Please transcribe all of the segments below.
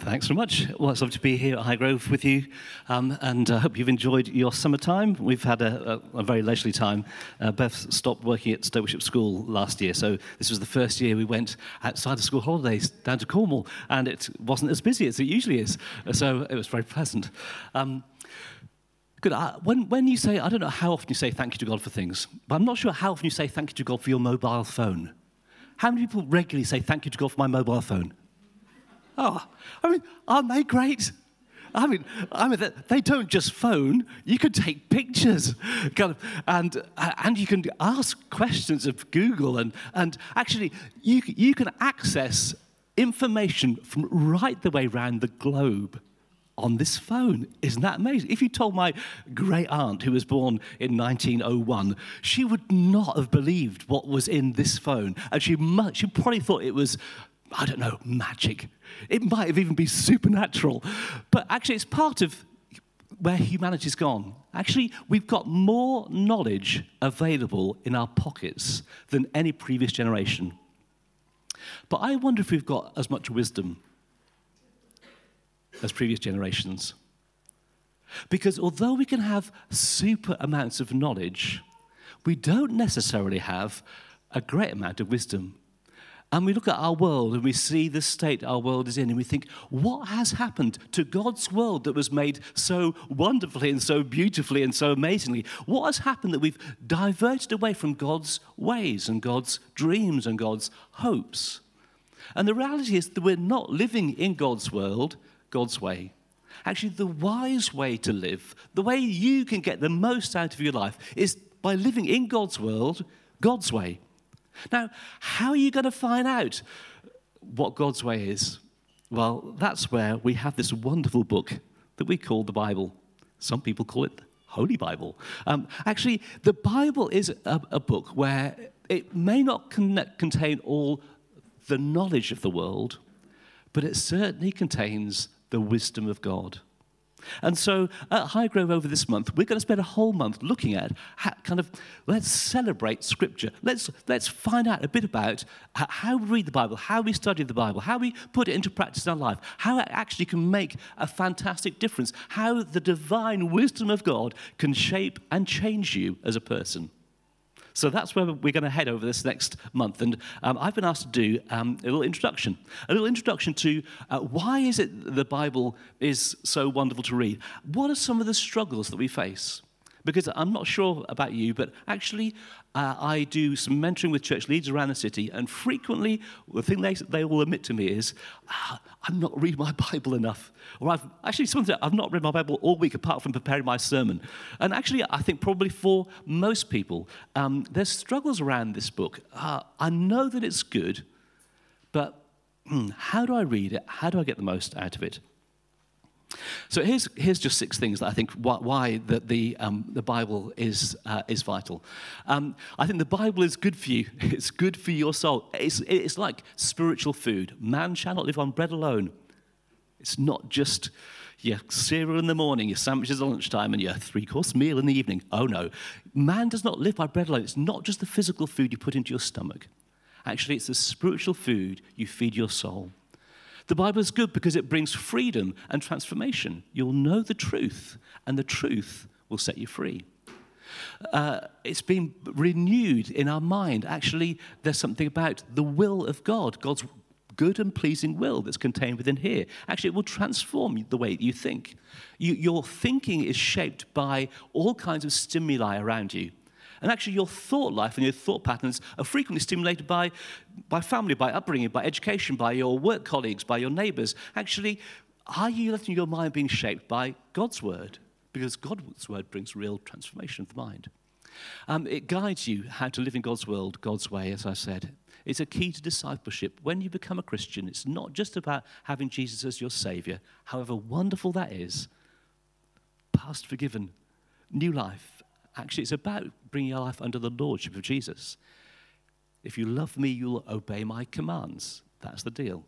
Thanks so much. Well, it's lovely to be here at Highgrove with you, um, and I uh, hope you've enjoyed your summertime. We've had a, a, a very leisurely time. Uh, Beth stopped working at Stoke Bishop School last year, so this was the first year we went outside of school holidays down to Cornwall, and it wasn't as busy as it usually is, so it was very pleasant. Um, Good. Uh, when, when you say, I don't know how often you say thank you to God for things, but I'm not sure how often you say thank you to God for your mobile phone. How many people regularly say thank you to God for my mobile phone? Oh, I mean, aren't they great? I mean, I mean, they don't just phone. You can take pictures, kind of, and uh, and you can ask questions of Google, and and actually, you you can access information from right the way around the globe on this phone. Isn't that amazing? If you told my great aunt, who was born in 1901, she would not have believed what was in this phone, and she she probably thought it was I don't know, magic. It might have even been supernatural. But actually, it's part of where humanity's gone. Actually, we've got more knowledge available in our pockets than any previous generation. But I wonder if we've got as much wisdom as previous generations. Because although we can have super amounts of knowledge, we don't necessarily have a great amount of wisdom. And we look at our world and we see the state our world is in, and we think, what has happened to God's world that was made so wonderfully and so beautifully and so amazingly? What has happened that we've diverted away from God's ways and God's dreams and God's hopes? And the reality is that we're not living in God's world, God's way. Actually, the wise way to live, the way you can get the most out of your life, is by living in God's world, God's way. Now, how are you going to find out what God's way is? Well, that's where we have this wonderful book that we call the Bible. Some people call it Holy Bible. Um, actually, the Bible is a, a, book where it may not con- contain all the knowledge of the world, but it certainly contains the wisdom of God. And so at Highgrove over this month, we're going to spend a whole month looking at how, kind of let's celebrate Scripture. Let's let's find out a bit about how we read the Bible, how we study the Bible, how we put it into practice in our life, how it actually can make a fantastic difference, how the divine wisdom of God can shape and change you as a person. So that's where we're going to head over this next month. And um, I've been asked to do um, a little introduction, a little introduction to uh, why is it the Bible is so wonderful to read? What are some of the struggles that we face? Because I'm not sure about you, but actually, uh, I do some mentoring with church leaders around the city, and frequently, the thing they, they will admit to me is, ah, I'm not reading my Bible enough. Or I've actually, sometimes I've not read my Bible all week apart from preparing my sermon. And actually, I think probably for most people, um, there's struggles around this book. Uh, I know that it's good, but hmm, how do I read it? How do I get the most out of it? So here's, here's just six things that I think why, why the, the, um, the Bible is, uh, is vital. Um, I think the Bible is good for you. It's good for your soul. It's, it's like spiritual food. Man shall not live on bread alone. It's not just your cereal in the morning, your sandwiches at lunchtime, and your three course meal in the evening. Oh no. Man does not live by bread alone. It's not just the physical food you put into your stomach. Actually, it's the spiritual food you feed your soul. The Bible is good because it brings freedom and transformation. You'll know the truth, and the truth will set you free. Uh, it's been renewed in our mind. Actually, there's something about the will of God, God's good and pleasing will that's contained within here. Actually, it will transform the way that you think. You, your thinking is shaped by all kinds of stimuli around you. And actually, your thought life and your thought patterns are frequently stimulated by, by family, by upbringing, by education, by your work colleagues, by your neighbors. Actually, are you letting your mind being shaped by God's word? Because God's word brings real transformation of the mind. Um, it guides you how to live in God's world, God's way, as I said. It's a key to discipleship. When you become a Christian, it's not just about having Jesus as your Savior, however wonderful that is. Past forgiven, new life, Actually, it's about bringing your life under the lordship of Jesus. If you love me, you'll obey my commands. That's the deal.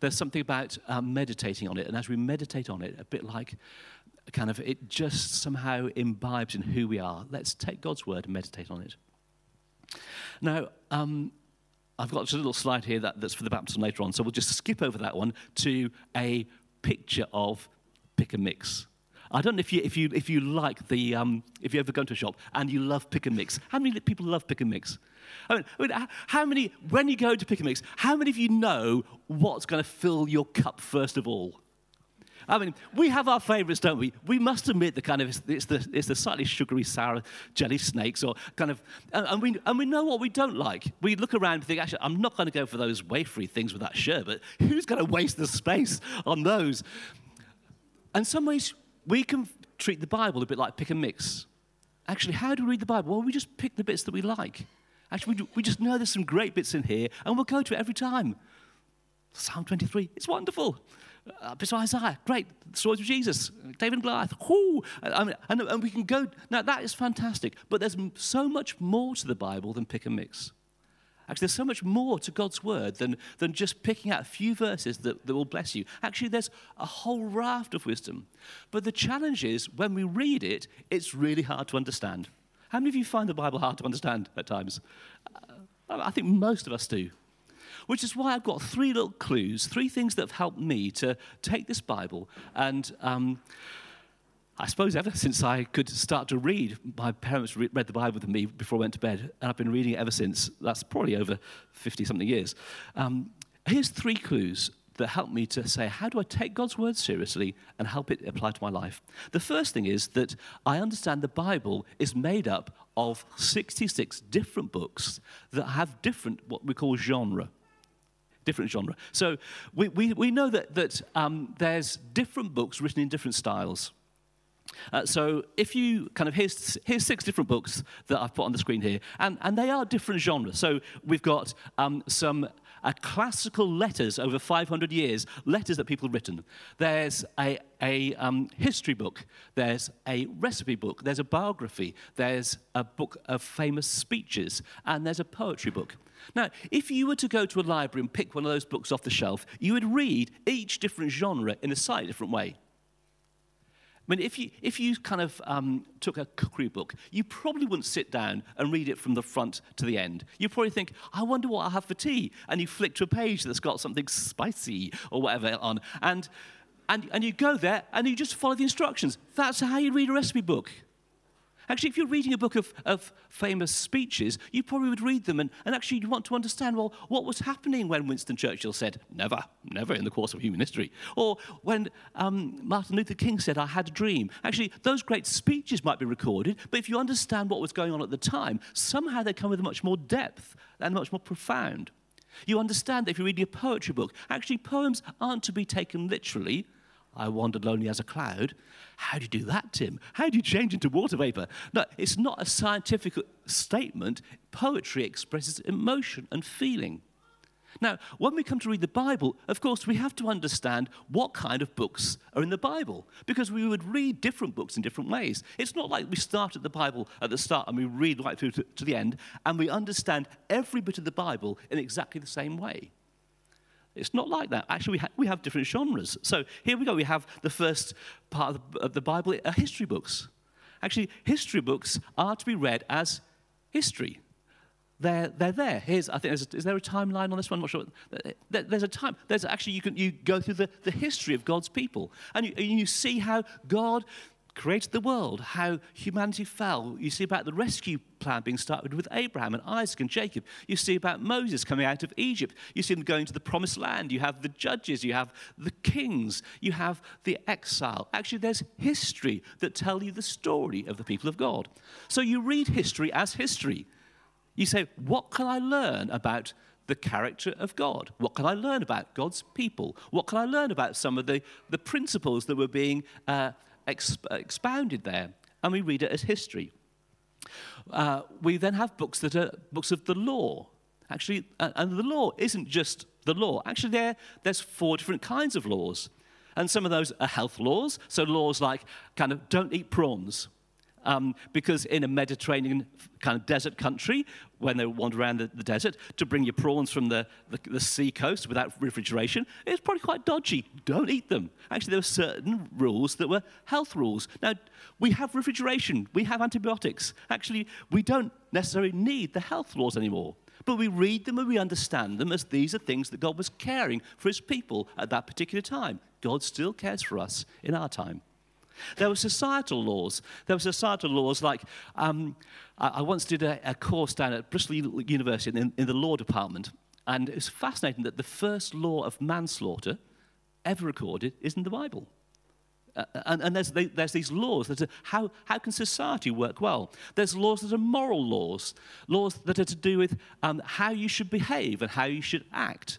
There's something about um, meditating on it, and as we meditate on it, a bit like kind of it just somehow imbibes in who we are. Let's take God's word and meditate on it. Now, um, I've got a little slide here that, that's for the baptism later on, so we'll just skip over that one to a picture of pick and mix. I don't know if you, if you, if you like the, um, if you ever go to a shop and you love pick and mix. How many people love pick and mix? I mean, I mean, how many, when you go to pick and mix, how many of you know what's going to fill your cup first of all? I mean, we have our favourites, don't we? We must admit the kind of it's the, it's the slightly sugary, sour jelly snakes, or kind of, and we and we know what we don't like. We look around and think, actually, I'm not going to go for those wafery things with that sherbet. Who's going to waste the space on those? And some ways, we can treat the Bible a bit like pick and mix. Actually, how do we read the Bible? Well, we just pick the bits that we like. Actually, we, we just know there's some great bits in here, and we'll go to it every time. Psalm 23, it's wonderful. Uh, besides Isaiah, great. The stories of Jesus, David and Goliath, whoo. I mean, and, and we can go, now that is fantastic, but there's so much more to the Bible than pick and mix. Actually, there's so much more to God's word than, than just picking out a few verses that, that will bless you. Actually, there's a whole raft of wisdom. But the challenge is when we read it, it's really hard to understand. How many of you find the Bible hard to understand at times? Uh, I think most of us do. Which is why I've got three little clues, three things that have helped me to take this Bible and. Um, I suppose ever since I could start to read, my parents read the Bible with me before I went to bed, and I've been reading it ever since. That's probably over 50 something years. Um, here's three clues that help me to say, how do I take God's word seriously and help it apply to my life? The first thing is that I understand the Bible is made up of 66 different books that have different, what we call genre different genre. So we, we, we know that, that um, there's different books written in different styles. Uh, so if you kind of, here's, here's six different books that I've put on the screen here, and, and they are different genres. So we've got um, some uh, classical letters over 500 years, letters that people have written. There's a, a um, history book, there's a recipe book, there's a biography, there's a book of famous speeches, and there's a poetry book. Now, if you were to go to a library and pick one of those books off the shelf, you would read each different genre in a slightly different way. I mean, if you, if you kind of um, took a cookery book, you probably wouldn't sit down and read it from the front to the end. You probably think, I wonder what I'll have for tea. And you flick to a page that's got something spicy or whatever on. And, and, and you go there and you just follow the instructions. That's how you read a recipe book. Actually, if you're reading a book of, of famous speeches, you probably would read them and, and actually you want to understand, well, what was happening when Winston Churchill said, never, never in the course of human history. Or when um, Martin Luther King said, I had a dream. Actually, those great speeches might be recorded, but if you understand what was going on at the time, somehow they come with much more depth and much more profound. You understand that if you're reading a poetry book, actually, poems aren't to be taken literally. I wandered lonely as a cloud. How do you do that, Tim? How do you change into water vapor? No, it's not a scientific statement. Poetry expresses emotion and feeling. Now, when we come to read the Bible, of course, we have to understand what kind of books are in the Bible because we would read different books in different ways. It's not like we start at the Bible at the start and we read right through to, to the end and we understand every bit of the Bible in exactly the same way. It's not like that. Actually, we, ha- we have different genres. So here we go. We have the first part of the, Bible are history books. Actually, history books are to be read as history. They're, they're there. Here's, I think, is there a timeline on this one? I'm not sure. There's a time. There's actually, you can you go through the, the history of God's people. And you, and you see how God created the world, how humanity fell. You see about the rescue plan being started with Abraham and Isaac and Jacob. You see about Moses coming out of Egypt. You see them going to the promised land. You have the judges, you have the kings, you have the exile. Actually, there's history that tell you the story of the people of God. So you read history as history. You say, what can I learn about the character of God? What can I learn about God's people? What can I learn about some of the, the principles that were being uh, exp- expounded there, and we read it as history. Uh, we then have books that are books of the law. Actually, uh, and the law isn't just the law. Actually, there, there's four different kinds of laws. And some of those are health laws. So, laws like kind of don't eat prawns um, because in a Mediterranean kind of desert country, when they wander around the, the desert, to bring your prawns from the, the, the, sea coast without refrigeration, it's probably quite dodgy. Don't eat them. Actually, there were certain rules that were health rules. Now, we have refrigeration, we have antibiotics. Actually, we don't necessarily need the health laws anymore. But we read them and we understand them as these are things that God was caring for his people at that particular time. God still cares for us in our time. There were societal laws. There were societal laws like um, I, I, once did a, a, course down at Bristol University in, in the law department, and it was fascinating that the first law of manslaughter ever recorded is in the Bible. Uh, and, and there's, there's, these laws that are how, how can society work well? There's laws that are moral laws, laws that are to do with um, how you should behave and how you should act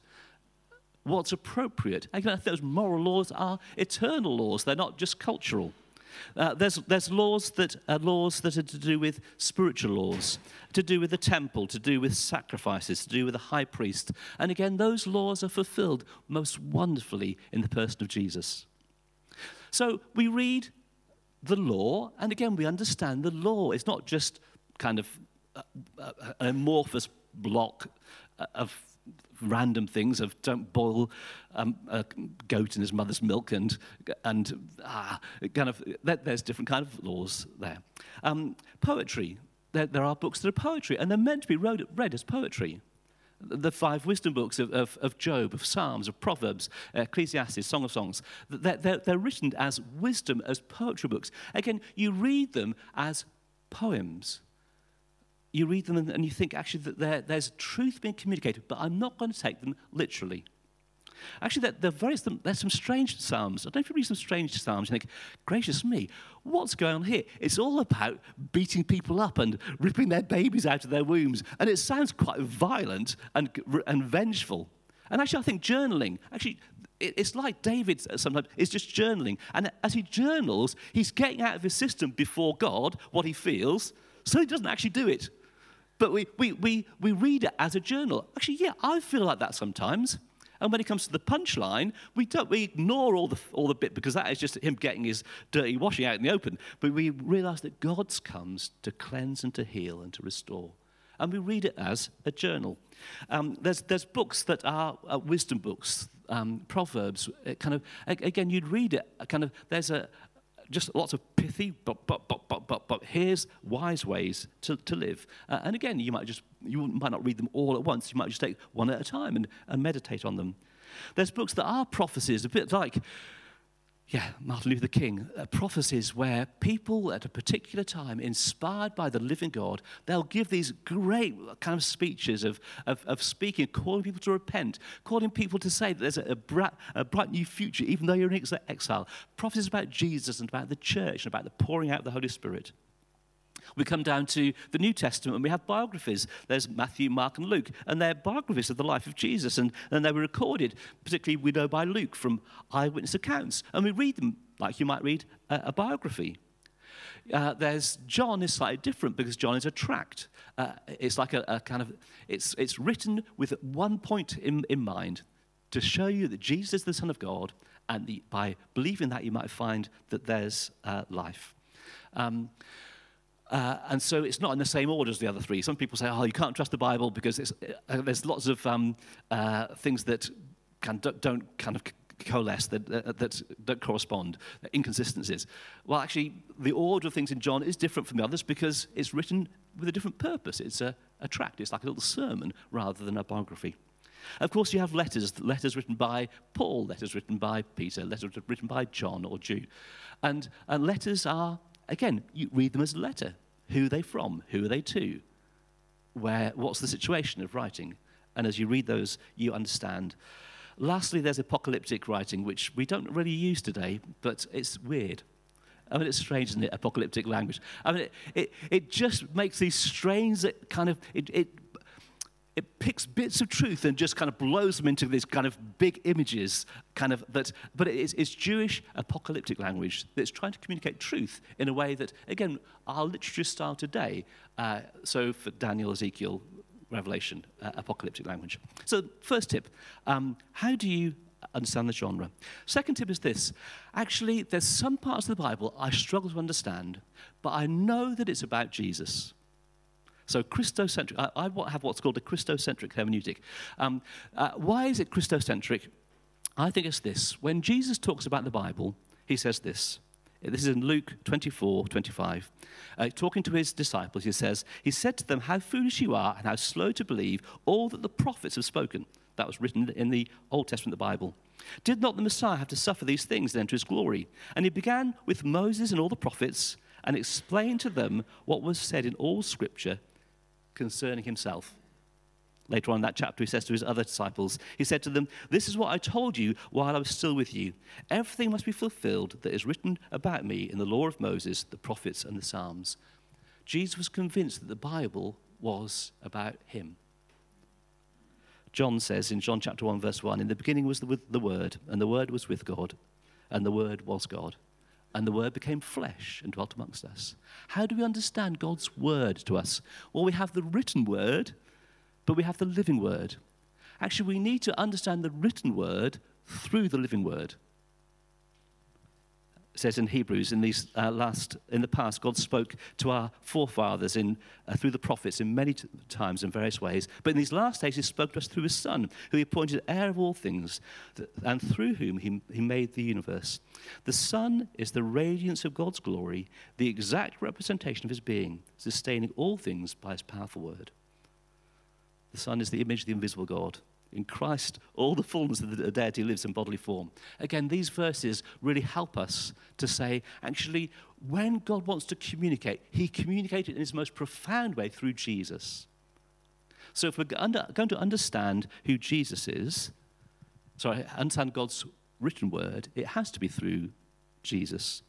what's appropriate. Again, those moral laws are eternal laws, they're not just cultural. Uh, there's, there's laws that are laws that are to do with spiritual laws, to do with the temple, to do with sacrifices, to do with the high priest. And again, those laws are fulfilled most wonderfully in the person of Jesus. So we read the law, and again, we understand the law is not just kind of an amorphous block of random things of don't boil um, a goat in his mother's milk and, and ah, kind of, there's different kind of laws there. Um, poetry, there, there, are books that are poetry, and they're meant to be read, read as poetry. The five wisdom books of, of, of Job, of Psalms, of Proverbs, Ecclesiastes, Song of Songs, they're, they're, they're written as wisdom, as poetry books. Again, you read them as poems you read them and, you think actually that there, there's truth being communicated, but I'm not going to take them literally. Actually, there, there various, there's some strange psalms. I don't know if you read some strange psalms, you think, gracious me, what's going on here? It's all about beating people up and ripping their babies out of their wombs. And it sounds quite violent and, and vengeful. And actually, I think journaling, actually, it's like David sometimes is just journaling. And as he journals, he's getting out of his system before God what he feels, so he doesn't actually do it. But we, we, we, we read it as a journal. Actually, yeah, I feel like that sometimes. And when it comes to the punchline, we, don't, we ignore all the, all the bit because that is just him getting his dirty washing out in the open. But we realize that God's comes to cleanse and to heal and to restore. And we read it as a journal. Um, there's, there's books that are uh, wisdom books, um, Proverbs. kind of, again, you'd read it, kind of, there's a, just lots of pithy, but, but, but, but, but, but here's wise ways to, to live. Uh, and again, you might just, you might not read them all at once. You might just take one at a time and, and meditate on them. There's books that are prophecies, a bit like yeah, Martin Luther King, uh, prophecies where people at a particular time, inspired by the living God, they'll give these great kind of speeches of, of, of speaking, calling people to repent, calling people to say that there's a, a, bright, a bright new future, even though you're in exile. Prophecies about Jesus and about the church and about the pouring out of the Holy Spirit. We come down to the New Testament and we have biographies. There's Matthew, Mark, and Luke, and they're biographies of the life of Jesus. And, they were recorded, particularly we know by Luke from eyewitness accounts. And we read them like you might read a, a biography. Uh, there's John is slightly different because John is a tract. Uh, it's like a, a, kind of, it's, it's written with one point in, in mind to show you that Jesus is the Son of God, and the, by believing that, you might find that there's uh, life. Um, uh, and so it's not in the same order as the other three. Some people say, oh, you can't trust the Bible because uh, there's lots of um, uh, things that can, don't kind of coalesce, that, uh, that don't correspond, inconsistencies. Well, actually, the order of things in John is different from the others because it's written with a different purpose. It's a, a tract, it's like a little sermon rather than a biography. Of course, you have letters, letters written by Paul, letters written by Peter, letters written by John or Jude. And, and letters are Again, you read them as a letter. Who are they from? Who are they to? Where, what's the situation of writing? And as you read those, you understand. Lastly, there's apocalyptic writing, which we don't really use today, but it's weird. I mean, it's strange, isn't it? Apocalyptic language. I mean, it, it, it just makes these strange kind of, it, it it picks bits of truth and just kind of blows them into these kind of big images, kind of that. But it's, it's Jewish apocalyptic language that's trying to communicate truth in a way that, again, our literature style today. Uh, so for Daniel, Ezekiel, Revelation, uh, apocalyptic language. So first tip: um, how do you understand the genre? Second tip is this: actually, there's some parts of the Bible I struggle to understand, but I know that it's about Jesus. So Christocentric, I, I have what's called a Christocentric hermeneutic. Um, uh, why is it Christocentric? I think it's this. When Jesus talks about the Bible, he says this. This is in Luke 24, 25. Uh, talking to his disciples, he says, He said to them, How foolish you are, and how slow to believe all that the prophets have spoken. That was written in the Old Testament, the Bible. Did not the Messiah have to suffer these things and enter his glory? And he began with Moses and all the prophets and explained to them what was said in all Scripture concerning himself. Later on in that chapter, he says to his other disciples, He said to them, This is what I told you while I was still with you. Everything must be fulfilled that is written about me in the law of Moses, the prophets, and the Psalms. Jesus was convinced that the Bible was about him. John says in John chapter 1, verse 1 In the beginning was the, the Word, and the Word was with God, and the Word was God. And the Word became flesh and dwelt amongst us. How do we understand God's Word to us? Well, we have the written Word but we have the living word. Actually, we need to understand the written word through the living word. Says in Hebrews, in these uh, last, in the past, God spoke to our forefathers in, uh, through the prophets in many t- times in various ways. But in these last days, He spoke to us through His Son, who He appointed heir of all things, and through whom he, he made the universe. The Son is the radiance of God's glory, the exact representation of His being, sustaining all things by His powerful word. The Son is the image of the invisible God. In Christ, all the fullness of the deity lives in bodily form. Again, these verses really help us to say, actually, when God wants to communicate, He communicated in His most profound way through Jesus. So, if we're going to understand who Jesus is, sorry, understand God's written word, it has to be through Jesus.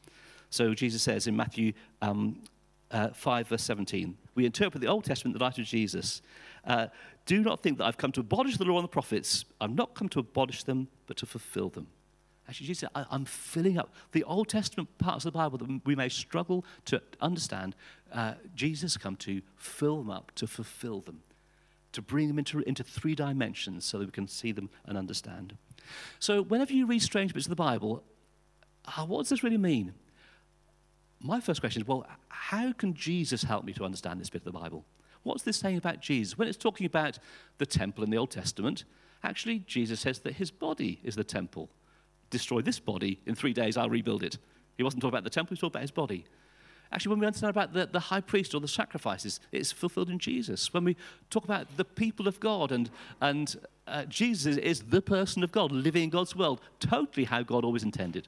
So, Jesus says in Matthew um, uh, 5, verse 17, we interpret the Old Testament in the light of Jesus. Uh, do not think that I've come to abolish the law and the prophets. I've not come to abolish them, but to fulfill them. Actually, Jesus said, I'm filling up the Old Testament parts of the Bible that we may struggle to understand. Uh, Jesus come to fill them up, to fulfill them, to bring them into, into three dimensions so that we can see them and understand. So, whenever you read strange bits of the Bible, uh, what does this really mean? My first question is well, how can Jesus help me to understand this bit of the Bible? What's this saying about Jesus? When it's talking about the temple in the Old Testament, actually, Jesus says that his body is the temple. Destroy this body, in three days I'll rebuild it. He wasn't talking about the temple, he was talking about his body. Actually, when we understand about the, the high priest or the sacrifices, it's fulfilled in Jesus. When we talk about the people of God and, and uh, Jesus is the person of God living in God's world, totally how God always intended.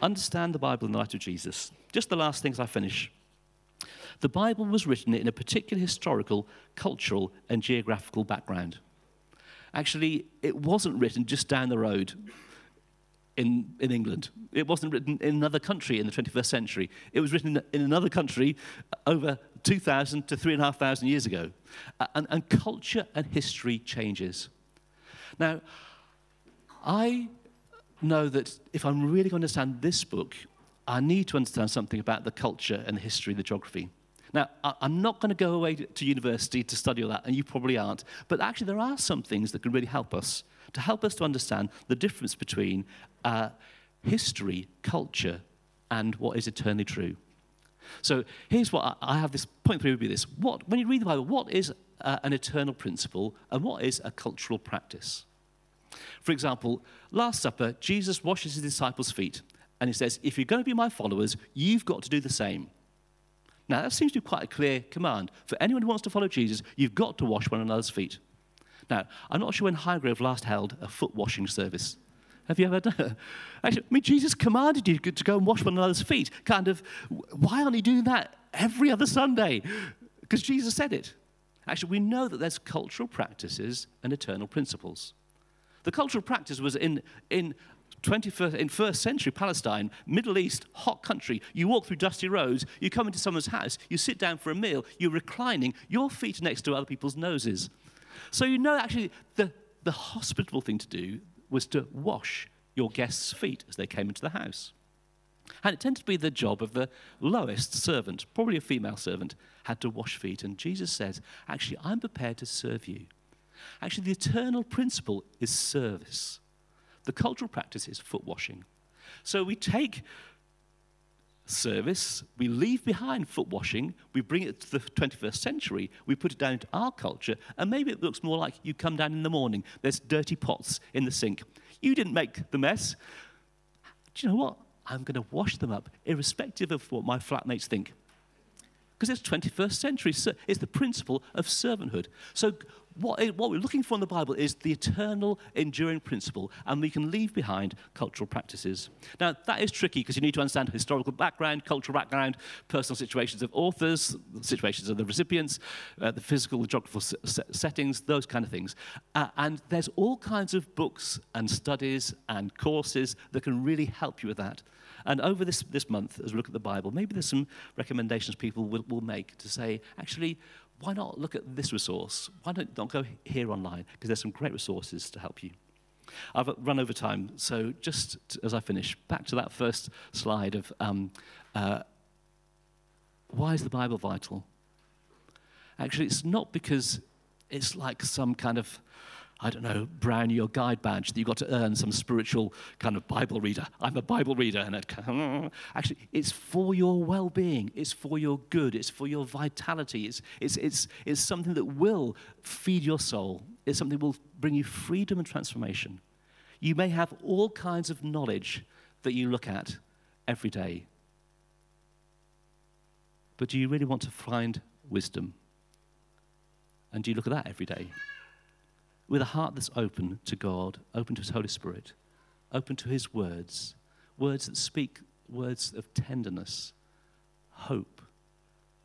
Understand the Bible in the light of Jesus. Just the last things I finish. The Bible was written in a particular historical, cultural, and geographical background. Actually, it wasn't written just down the road in, in England. It wasn't written in another country in the 21st century. It was written in another country over 2,000 to 3,500 years ago. And, and culture and history changes. Now, I know that if I'm really going to understand this book, I need to understand something about the culture and the history, the geography. Now, I'm not going to go away to university to study all that, and you probably aren't. But actually, there are some things that can really help us to help us to understand the difference between uh, history, culture, and what is eternally true. So here's what I, have this point three would be this: what when you read the Bible, what is uh, an eternal principle, and what is a cultural practice? For example, Last Supper, Jesus washes his disciples' feet, and he says, "If you're going to be my followers, you've got to do the same." Now, that seems to be quite a clear command. For anyone who wants to follow Jesus, you've got to wash one another's feet. Now, I'm not sure when Highgrove last held a foot washing service. Have you ever done it? Actually, I mean, Jesus commanded you to go and wash one another's feet. Kind of, why aren't you doing that every other Sunday? Because Jesus said it. Actually, we know that there's cultural practices and eternal principles. The cultural practice was in, in 21st, in first century Palestine, Middle East, hot country, you walk through dusty roads, you come into someone's house, you sit down for a meal, you're reclining, your feet next to other people's noses. So you know actually the, the hospitable thing to do was to wash your guests' feet as they came into the house. And it tended to be the job of the lowest servant, probably a female servant, had to wash feet. And Jesus says, Actually, I'm prepared to serve you. Actually, the eternal principle is service. The cultural practice is foot washing. So we take service, we leave behind foot washing, we bring it to the 21st century, we put it down into our culture, and maybe it looks more like you come down in the morning, there's dirty pots in the sink. You didn't make the mess. Do you know what? I'm going to wash them up, irrespective of what my flatmates think. Because it's 21st century. It's the principle of servanthood. So what, what we're looking for in the Bible is the eternal, enduring principle, and we can leave behind cultural practices. Now, that is tricky because you need to understand historical background, cultural background, personal situations of authors, situations of the recipients, uh, the physical, the geographical settings, those kind of things. Uh, and there's all kinds of books and studies and courses that can really help you with that. And over this, this month, as we look at the Bible, maybe there's some recommendations people will, will make to say, actually, why not look at this resource? Why don't, don't go here online? Because there's some great resources to help you. I've run over time, so just as I finish, back to that first slide of um, uh, why is the Bible vital? Actually, it's not because it's like some kind of I don't know, brownie your guide badge that you've got to earn some spiritual kind of Bible reader. I'm a Bible reader. And it, actually, it's for your well being, it's for your good, it's for your vitality. It's, it's, it's, it's something that will feed your soul, it's something that will bring you freedom and transformation. You may have all kinds of knowledge that you look at every day. But do you really want to find wisdom? And do you look at that every day? With a heart that's open to God, open to His Holy Spirit, open to His words, words that speak words of tenderness, hope,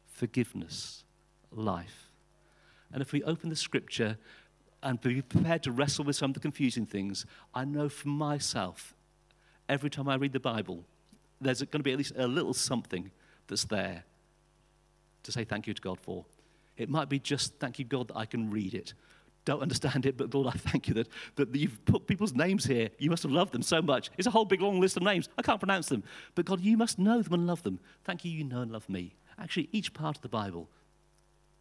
forgiveness, life. And if we open the scripture and be prepared to wrestle with some of the confusing things, I know for myself, every time I read the Bible, there's going to be at least a little something that's there to say thank you to God for. It might be just thank you, God, that I can read it don't understand it, but Lord, I thank you that, that you've put people's names here. You must have loved them so much. It's a whole big long list of names. I can't pronounce them. But God, you must know them and love them. Thank you, you know and love me. Actually, each part of the Bible,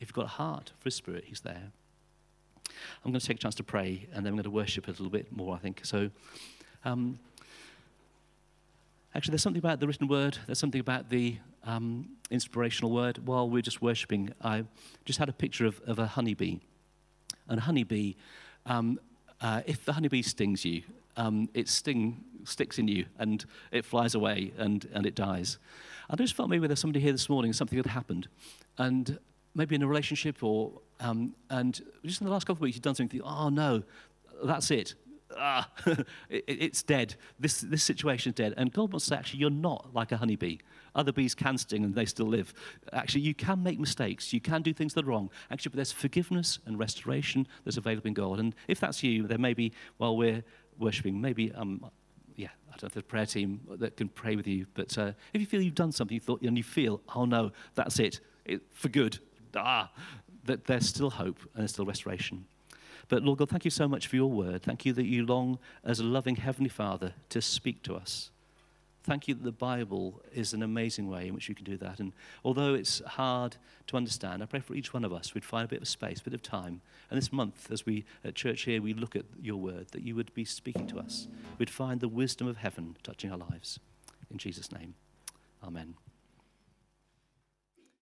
if you've got a heart for His Spirit, He's there. I'm going to take a chance to pray, and then I'm going to worship a little bit more, I think. So, um, actually, there's something about the written word, there's something about the um, inspirational word. While we're just worshiping, I just had a picture of, of a honeybee and honeybee, um, uh, if the honeybee stings you, um, its sting sticks in you and it flies away and, and it dies. I just felt maybe there's somebody here this morning, something had happened. And maybe in a relationship or, um, and just in the last couple of weeks, you've done something, oh no, that's it. Ah, it, it's dead. This, this situation is dead. And God wants to actually, you're not like a honeybee. Other bees can sting and they still live. Actually, you can make mistakes. You can do things that are wrong. Actually, but there's forgiveness and restoration that's available in God. And if that's you, then maybe while we're worshipping, maybe, um, yeah, I don't have the prayer team that can pray with you. But uh, if you feel you've done something, you thought, and you feel, oh no, that's it, it for good, ah, that there's still hope and there's still restoration. But Lord God, thank you so much for your word. Thank you that you long, as a loving Heavenly Father, to speak to us. Thank you that the Bible is an amazing way in which you can do that. And although it's hard to understand, I pray for each one of us we'd find a bit of space, a bit of time. And this month, as we at church here, we look at your word, that you would be speaking to us. We'd find the wisdom of heaven touching our lives. In Jesus' name, amen.